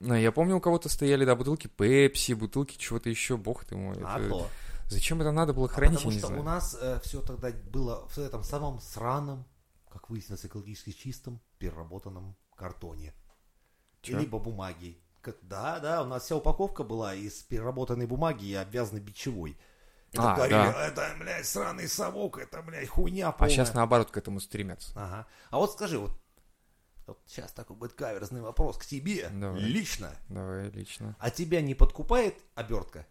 Ну, я помню, у кого-то стояли, да, бутылки Пепси, бутылки чего-то еще, бог ты мой. А это- то. Зачем это надо было А хранить, потому я не что знаю. у нас все тогда было в этом самом сраном, как выяснилось, экологически чистом, переработанном картоне. Чё? Либо бумаги. Как- Да, да, у нас вся упаковка была из переработанной бумаги и обвязанной бичевой. Это А, говорили, да. это, блядь, сраный совок, это, блядь, хуйня А полная. сейчас наоборот к этому стремятся. Ага. А вот скажи, вот, вот сейчас такой будет каверзный вопрос к тебе, Давай. лично. Давай, лично. А тебя не подкупает обертка?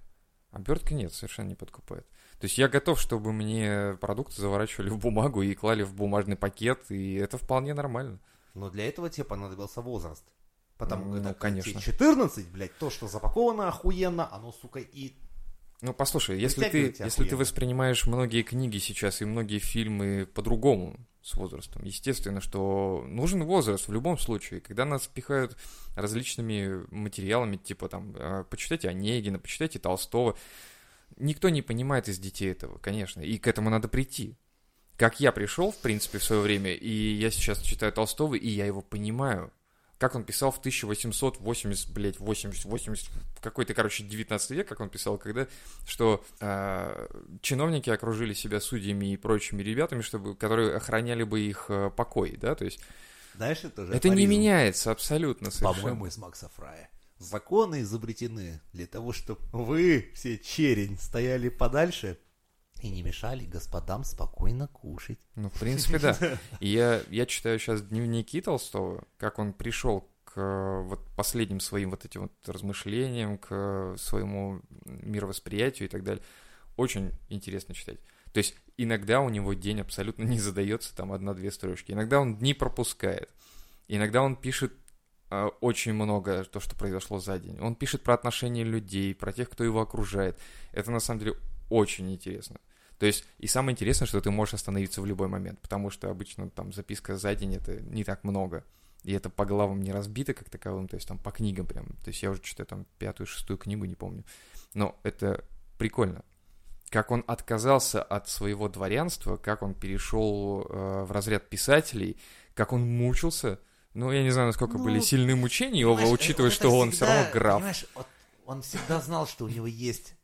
Обертка нет, совершенно не подкупает. То есть я готов, чтобы мне продукты заворачивали в бумагу и клали в бумажный пакет, и это вполне нормально. Но для этого тебе понадобился возраст. Потому Ну, что когда конечно. тебе 14, блядь, то, что запаковано охуенно, оно, сука, и... Ну, послушай, если ты, если ты воспринимаешь многие книги сейчас и многие фильмы по-другому с возрастом, естественно, что нужен возраст в любом случае. Когда нас пихают различными материалами, типа там, э, почитайте Онегина, почитайте Толстого, никто не понимает из детей этого, конечно, и к этому надо прийти. Как я пришел, в принципе, в свое время, и я сейчас читаю Толстого, и я его понимаю. Как он писал в 1880, блядь, 80, 80, в какой-то, короче, 19 век, как он писал, когда, что э, чиновники окружили себя судьями и прочими ребятами, чтобы, которые охраняли бы их э, покой, да, то есть Знаешь, это же это не меняется абсолютно совершенно. По-моему, из Макса Фрая. Законы изобретены для того, чтобы вы, все черень, стояли подальше и не мешали господам спокойно кушать. Ну, в принципе, да. Я, я читаю сейчас дневники Толстого, как он пришел к э, вот последним своим вот этим вот размышлениям, к э, своему мировосприятию и так далее. Очень интересно читать. То есть иногда у него день абсолютно не задается, там одна-две строчки. Иногда он дни пропускает. Иногда он пишет э, очень много то, что произошло за день. Он пишет про отношения людей, про тех, кто его окружает. Это на самом деле очень интересно. То есть, и самое интересное, что ты можешь остановиться в любой момент, потому что обычно там записка за день это не так много. И это по главам не разбито как таковым, то есть там по книгам прям. То есть я уже читаю там пятую, шестую книгу, не помню. Но это прикольно. Как он отказался от своего дворянства, как он перешел э, в разряд писателей, как он мучился. Ну, я не знаю, насколько Ну, были сильные мучения его, учитывая, что он все всегда, равно граф. Понимаешь, вот он всегда знал, что у него есть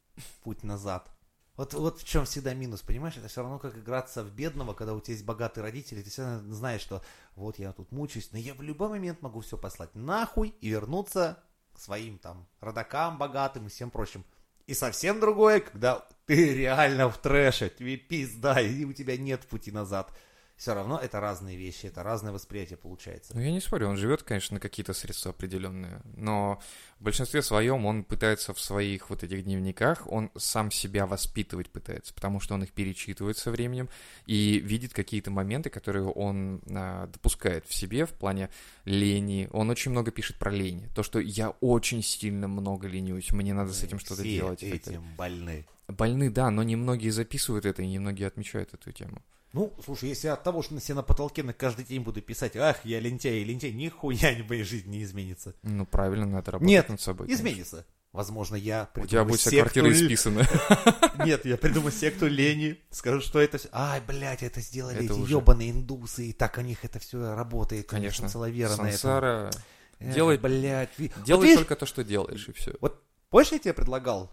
путь назад. Вот, вот в чем всегда минус, понимаешь? Это все равно как играться в бедного, когда у тебя есть богатые родители, ты всегда знаешь, что вот я тут мучаюсь, но я в любой момент могу все послать нахуй и вернуться к своим там родакам богатым и всем прочим. И совсем другое, когда ты реально в трэше, тебе пизда, и у тебя нет пути назад. Все равно это разные вещи, это разное восприятие получается. Ну, я не спорю, он живет, конечно, на какие-то средства определенные, но в большинстве своем он пытается в своих вот этих дневниках, он сам себя воспитывать пытается, потому что он их перечитывает со временем и видит какие-то моменты, которые он а, допускает в себе в плане лени. Он очень много пишет про лень. То, что я очень сильно много ленюсь, мне надо с этим что-то Все делать. этим больны. Больны, да, но немногие записывают это, и немногие отмечают эту тему. Ну, слушай, если от того, что на себе на потолке на каждый день буду писать, ах, я лентяй, и лентяй, нихуя в моей жизни не изменится. Ну, правильно, надо работать Нет, над собой. конечно. Изменится. Возможно, я У тебя придумаю будет вся квартира исписана. Нет, я придумаю секту лени, скажу, что это все. Ай, блядь, это сделали Это эти уже- ебаные индусы, и так у них это все работает. Конечно. Целовера на этом. Сансара. Делай- блядь. ви- Вот Делай видишь, только то, что делаешь, и все. Вот помнишь, я тебе предлагал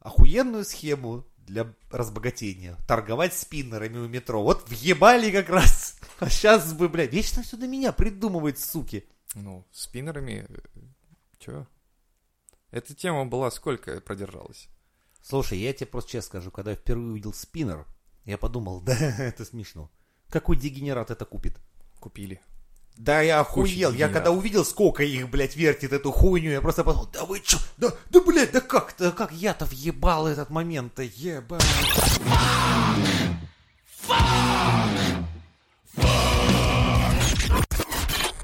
охуенную схему для разбогатения? Торговать спиннерами у метро. Вот въебали как раз. А сейчас бы, блядь, вечно все до меня придумывает, суки. Ну, спиннерами... Че? Эта тема была сколько продержалась? Слушай, я тебе просто честно скажу, когда я впервые увидел спиннер, я подумал, да, это смешно. Какой дегенерат это купит? Купили. Да я охуел, я когда увидел, сколько их, блядь, вертит эту хуйню, я просто подумал, да вы чё, да, да, блядь, да как, да как я-то въебал этот момент-то, ебать.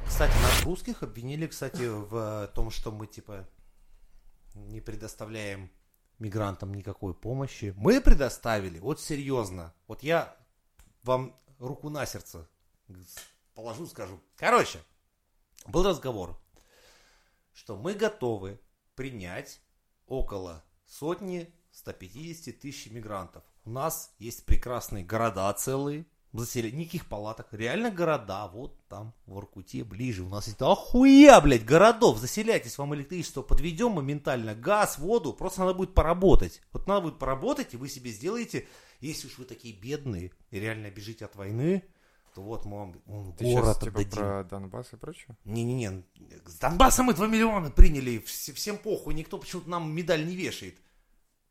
Кстати, нас русских обвинили, кстати, в том, что мы, типа, не предоставляем мигрантам никакой помощи. Мы предоставили, вот серьезно. Вот я вам руку на сердце положу, скажу. Короче, был разговор, что мы готовы принять около сотни 150 тысяч мигрантов. У нас есть прекрасные города целые, заселение, никаких палаток, реально города, вот там, в Воркуте, ближе, у нас есть охуя, блядь, городов, заселяйтесь, вам электричество подведем моментально, газ, воду, просто надо будет поработать. Вот надо будет поработать, и вы себе сделаете, если уж вы такие бедные и реально бежите от войны, то вот мы вам м, Ты город сейчас типа отдадим. про Донбасс и прочее? Не-не-не, с Донбасса мы 2 миллиона приняли, вс- всем похуй, никто почему-то нам медаль не вешает.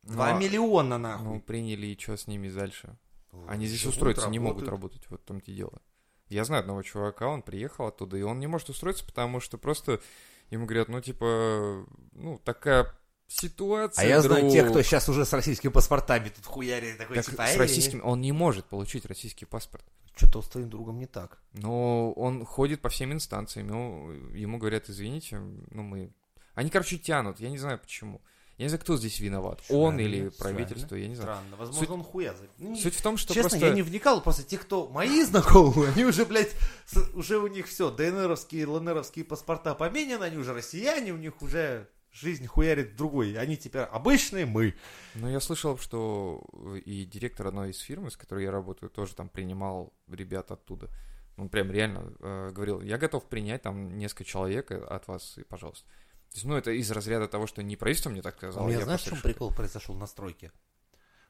2 Ну, а- миллиона Ну, нахуй. приняли, и что с ними дальше? Ну, Они здесь устроиться не могут работать, вот в том-то и дело. Я знаю одного чувака, он приехал оттуда, и он не может устроиться, потому что просто ему говорят, ну, типа, ну, такая ситуация, А я знаю друг. тех, кто сейчас уже с российскими паспортами тут хуярит, такой Так типа, с российским, он не может получить российский паспорт. Что-то с твоим другом не так. Но он ходит по всем инстанциям, ему, ему говорят, извините, ну мы... Они, короче, тянут, я не знаю почему. Я не знаю, кто здесь виноват, он Странно, или правительство, я не знаю. Странно, возможно, Суть- он хуя. за- Ну, Суть в том, что Честно, просто... я не вникал, просто те, кто мои знакомые, они уже, блядь, с- уже у них все, ДНРовские, ЛНРовские паспорта поменены, они уже россияне, у них уже жизнь хуярит в другой. Они теперь обычные мы. Ну, я слышал, что и директор одной из фирм, с которой я работаю, тоже там принимал ребят оттуда. Он прям реально э, говорил, я готов принять там несколько человек э, от вас, и пожалуйста. То есть, ну, это из разряда того, что не правительство мне так сказало. У меня я знаешь, в чем прикол произошел на стройке?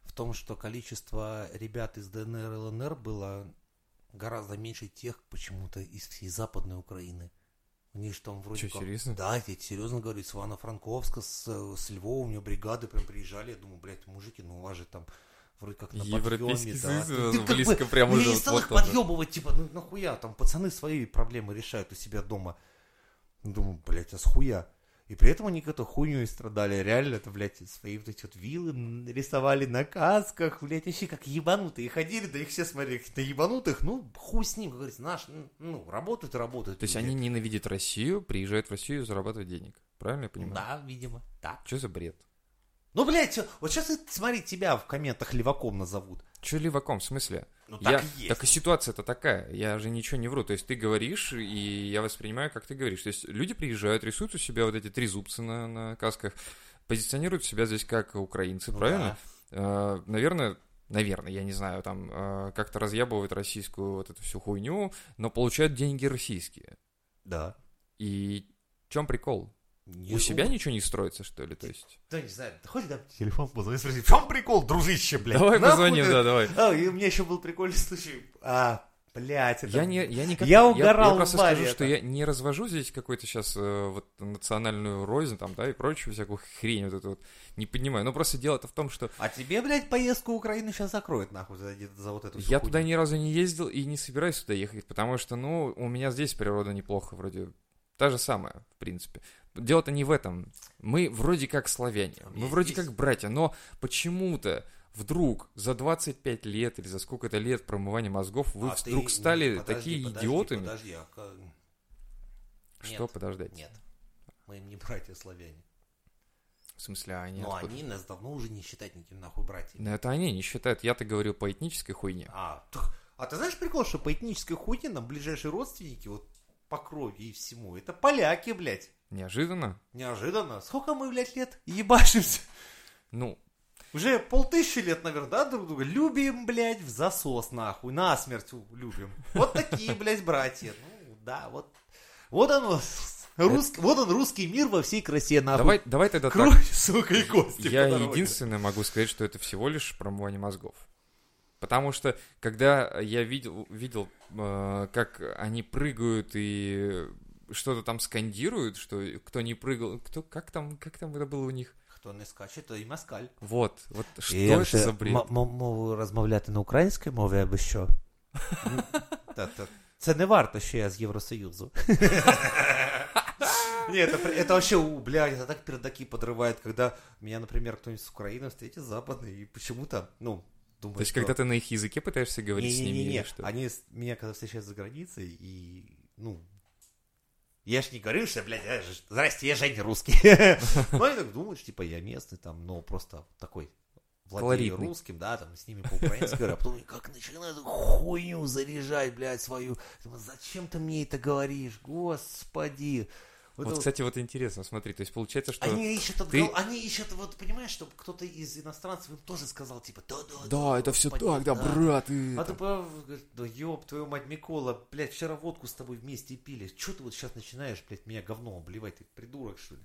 В том, что количество ребят из ДНР и ЛНР было гораздо меньше тех почему-то из всей Западной Украины. У них же там вроде Чё, как... серьезно? Да, я тебе серьезно говорю, с Ивано-Франковска, с, с Львова, у меня бригады прям приезжали, я думаю, блядь, мужики, ну у вас же там вроде как на Европейский подъеме, да. Союз, Ты э, как близко бы прям уже не вот стал их подъебывать, типа, ну нахуя, там пацаны свои проблемы решают у себя дома. Думаю, блядь, а с хуя? И при этом они какую-то хуйню и страдали. Реально, это, блядь, свои вот эти вот виллы м, рисовали на касках, блядь, вообще как ебанутые. И ходили, да их все смотрели, как на ебанутых, ну, хуй с ним, как говорится, наш, ну, работают и работают. То есть они ненавидят Россию, приезжают в Россию зарабатывать денег. Правильно я понимаю? Да, видимо, да. Что за бред? Ну, блядь, вот сейчас, смотри, тебя в комментах леваком назовут. Че леваком, в смысле? Ну, Я- так и есть. Так и ситуация-то такая, я же ничего не вру. То есть ты говоришь, и я воспринимаю, как ты говоришь. То есть люди приезжают, рисуют у себя вот эти три зубца на, на касках, позиционируют себя здесь как украинцы, Ну правильно? Э, наверное, наверное, я не знаю, там э, как-то разъябывают российскую вот эту всю хуйню, но получают деньги российские. Да. И в чем прикол? Не- У себя ничего не строится, что ли? То есть. Да, не знаю, да хоть дам телефон позвони, спроси, в чем прикол, дружище, блядь? Давай Нахуй позвоним, ты- да, давай. А, и у меня еще был прикольный случай. А, блядь, это... Я не, я никак, Я угорал я, просто в баре скажу, что это. я не развожу здесь какой-то сейчас вот национальную рознь там, да, и прочую всякую хрень вот эту вот не поднимаю. Но просто дело-то в том, что А тебе, блядь, поездку в Украину сейчас закроют, нахуй, за, за вот эту я хуйню. туда ни разу не ездил и не собираюсь туда ехать, потому что, ну, у меня здесь природа неплохо вроде. Та же самая, в принципе. Дело-то не в этом. Мы вроде как славяне, мы вроде как братья, но почему-то вдруг за 25 лет или за сколько-то лет промывания мозгов вы А ты- вдруг стали подожди, такие подожди, идиотами. Подожди, а Что Нет, подождать? Нет, мы им не братья славяне. В смысле, они Но откуда? они нас давно уже не считают никаким нахуй братьями. Ну, это они не считают. Я-то говорю по этнической хуйне. А, так- а ты знаешь прикол, что по этнической хуйне нам ближайшие родственники, вот по крови и всему, это поляки, блядь. Неожиданно. Неожиданно. Сколько мы, блядь, лет ебашимся? Ну, Уже полтысячи лет, наверное, да, друг друга? Любим, блядь, в засос, нахуй. Насмерть любим. Вот такие, блядь, братья. Ну, да, вот. Вот он, рус- вот он, русский мир во всей красе, нахуй. давай, давай тогда так. Кровь, сука, и кости Я единственное могу сказать, что это всего лишь промывание мозгов. Потому что, когда я видел, видел э, как они прыгают и что-то там скандируют, что кто не прыгал, кто, как там, как там это было у них? Хто не скаче, то і москаль. Вот, вот что Як это же за бред? м- м- мову розмовляти на українській мові або що? Та- та- Це не варто, що я з Євросоюзу. Нет, это, при- это вообще, у, блядь, это так пердаки подрывает, когда меня, например, кто-нибудь с Украины встретит западный, и почему-то, ну, думает, То есть, что- когда ты на их языке пытаешься говорить с ними Не-не-не, или что? они с- меня когда встречают за границей, и, ну, я ж не говорю, что, блядь, я здрасте, я Женя русский. Ну, они так думают, типа, я местный, там, но просто такой владею русским, да, там, с ними по-украински говорю, а потом как начинают хуйню заряжать, блядь, свою. Зачем ты мне это говоришь, господи. Вот Вот, кстати, вот интересно, смотри, то есть получается, что... Они ищут, ты- отгол- они ищут, вот, понимаешь, чтобы кто-то из иностранцев им тоже сказал, типа, да-да, Да, это все так, да, брат, и... а ты говорит, да ёб твою мать, Микола, блядь, вчера водку с тобой вместе пили. Че ты вот сейчас начинаешь, блядь, меня говном обливать, ты придурок, что ли?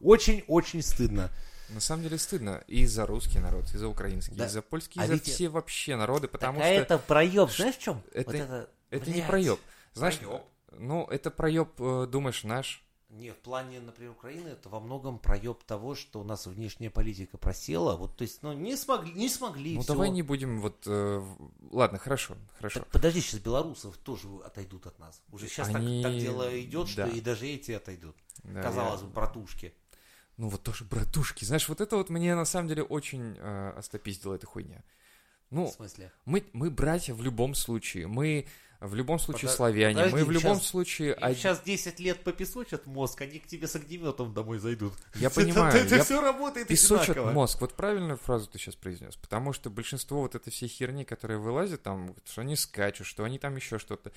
Очень-очень стыдно. На самом деле стыдно и за русский народ, и за украинский, Да. и за польский, А и за все вообще народы, потому так, что а это проеб, знаешь в чем? это- вот это, это не проеб. Знаешь, Проеб. Ну, это проеб, э, думаешь, наш. Не, в плане, например, Украины, это во многом проеб того, что у нас внешняя политика просела. Вот, то есть, ну, не смогли, не смогли. ну, всё. давай не будем вот... э, в- ладно, хорошо, хорошо. Так подожди, сейчас белорусов тоже отойдут от нас. Уже сейчас Они- так, так дело идет, что да. и даже эти отойдут. Да, Казалось я- бы, братушки. Ну, вот тоже братушки. Знаешь, вот это вот мне на самом деле очень э, остопиздила эта хуйня. В Ну, смысле? мы, мы братья в любом случае. Мы в любом случае Подо- славяне. подожди, мы в любом щас- случае... Им сейчас 10 лет попесочат мозг, они к тебе с огнеметом домой зайдут. Я понимаю, Это, я- все работает Песочат одинаково. мозг. Вот правильную фразу ты сейчас произнес. Потому что большинство вот этой всей херни, которая вылазит там, что они скачут, что они там еще что-то,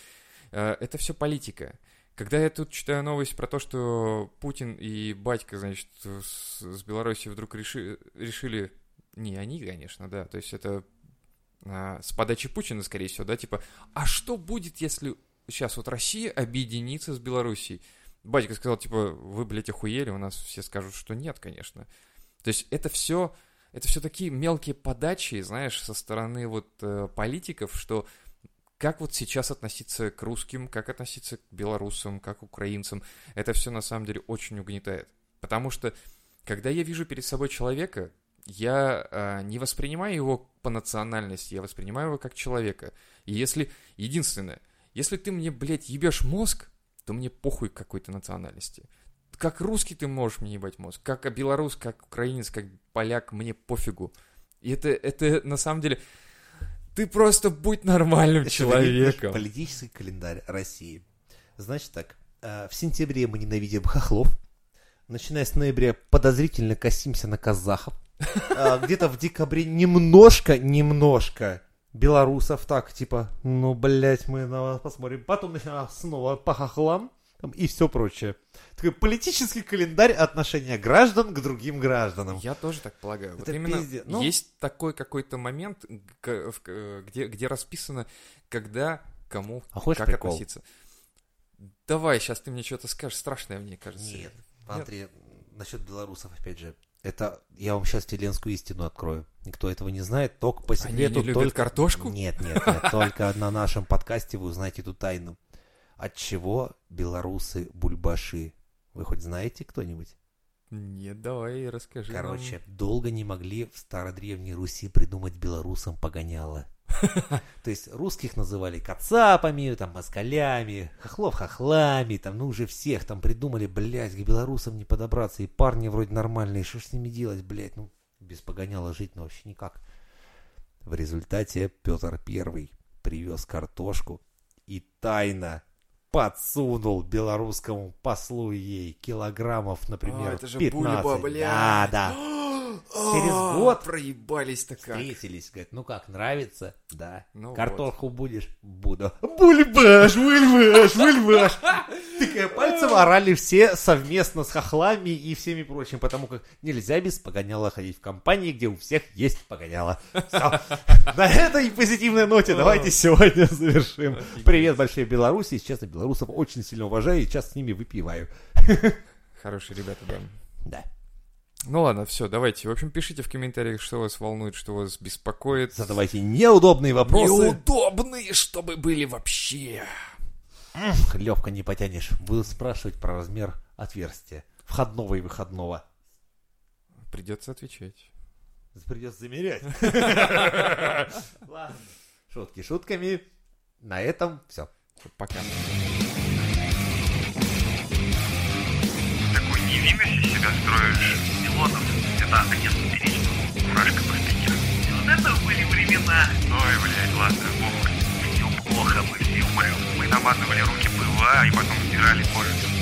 э, это все политика. Когда я тут читаю новость про то, что Путин и батька, значит, с, с Беларуси вдруг реши- решили... Не они, конечно, да. То есть это с подачи Путина, скорее всего, да, типа, а что будет, если сейчас вот Россия объединится с Белоруссией? Батька сказал, типа, вы, блядь, охуели, у нас все скажут, что нет, конечно. То есть это все, это все такие мелкие подачи, знаешь, со стороны вот э, политиков, что как вот сейчас относиться к русским, как относиться к белорусам, как к украинцам, это все на самом деле очень угнетает. Потому что, когда я вижу перед собой человека, я э, не воспринимаю его по национальности, я воспринимаю его как человека. И если, единственное, если ты мне, блядь, ебешь мозг, то мне похуй какой-то национальности. как русский ты можешь мне ебать мозг, как белорус, как украинец, как поляк, мне пофигу. И это, это на самом деле... Ты просто будь нормальным Это человеком. Политический календарь России. Значит так, э, в сентябре мы ненавидим хохлов. Начиная с ноября подозрительно косимся на казахов. А, Где-то в декабре немножко, немножко белорусов так, типа, ну, блядь, мы на вас посмотрим. Потом начинаем снова по хохлам там, и все прочее. Такой политический календарь отношения граждан к другим гражданам. Я тоже так полагаю. Вот Это именно пиздец. Ну- есть такой какой-то момент, где, где расписано, когда, кому, А хочешь как прикол? относиться. Давай, сейчас ты мне что-то скажешь страшное, мне кажется. Нет, смотри, насчет белорусов, опять же, это я вам сейчас вселенскую истину открою. Никто этого не знает, только по Они секрету. не любят только... картошку? Нет, нет, нет, только на нашем подкасте вы узнаете эту тайну. От чего белорусы бульбаши? Вы хоть знаете кто-нибудь? Нет, давай расскажи. нам. Короче, долго не могли в стародревней Руси придумать белорусам погоняло. То есть русских называли кацапами, там, москалями, хохлов хохлами, там, ну уже всех там придумали, блядь, к белорусам не подобраться, и парни вроде нормальные, что ж с ними делать, блядь, ну, без погоняла жить, ну, вообще никак. В результате Петр Первый привез картошку и тайно подсунул белорусскому послу ей килограммов, например, А, это же 15. бульба, блядь. Да, да. Через А, год проебались-то как. Встретились, говорит, ну как, нравится? Да. Ну Картошку будешь? Буду. Бульбаш, бульбаш, бульбаш. Тыкая пальцем орали все совместно с хохлами и всеми прочим, потому как нельзя без погоняла ходить в компании, где у всех есть погоняло. Всё. На этой позитивной ноте давайте сегодня завершим. Привет, большие Беларуси. Честно, белорусов очень сильно уважаю и сейчас с ними выпиваю. Хорошие ребята, да. Да. Ну ладно, все, давайте. В общем, пишите в комментариях, что вас волнует, что вас беспокоит. Задавайте неудобные вопросы. Неудобные, чтобы были вообще. Левка не потянешь. Буду спрашивать про размер отверстия. Входного и выходного. Придется отвечать. Придется замерять. Ладно. Шутки шутками. На этом все. Пока. Такой невинность из себя строишь. Милонов, это агент Перечного. Фуражка профессора. И вот это были времена. Ой, блядь, ладно, похуй. Мы все умрем. Мы намазывали руки ПВА и потом стирали кожу.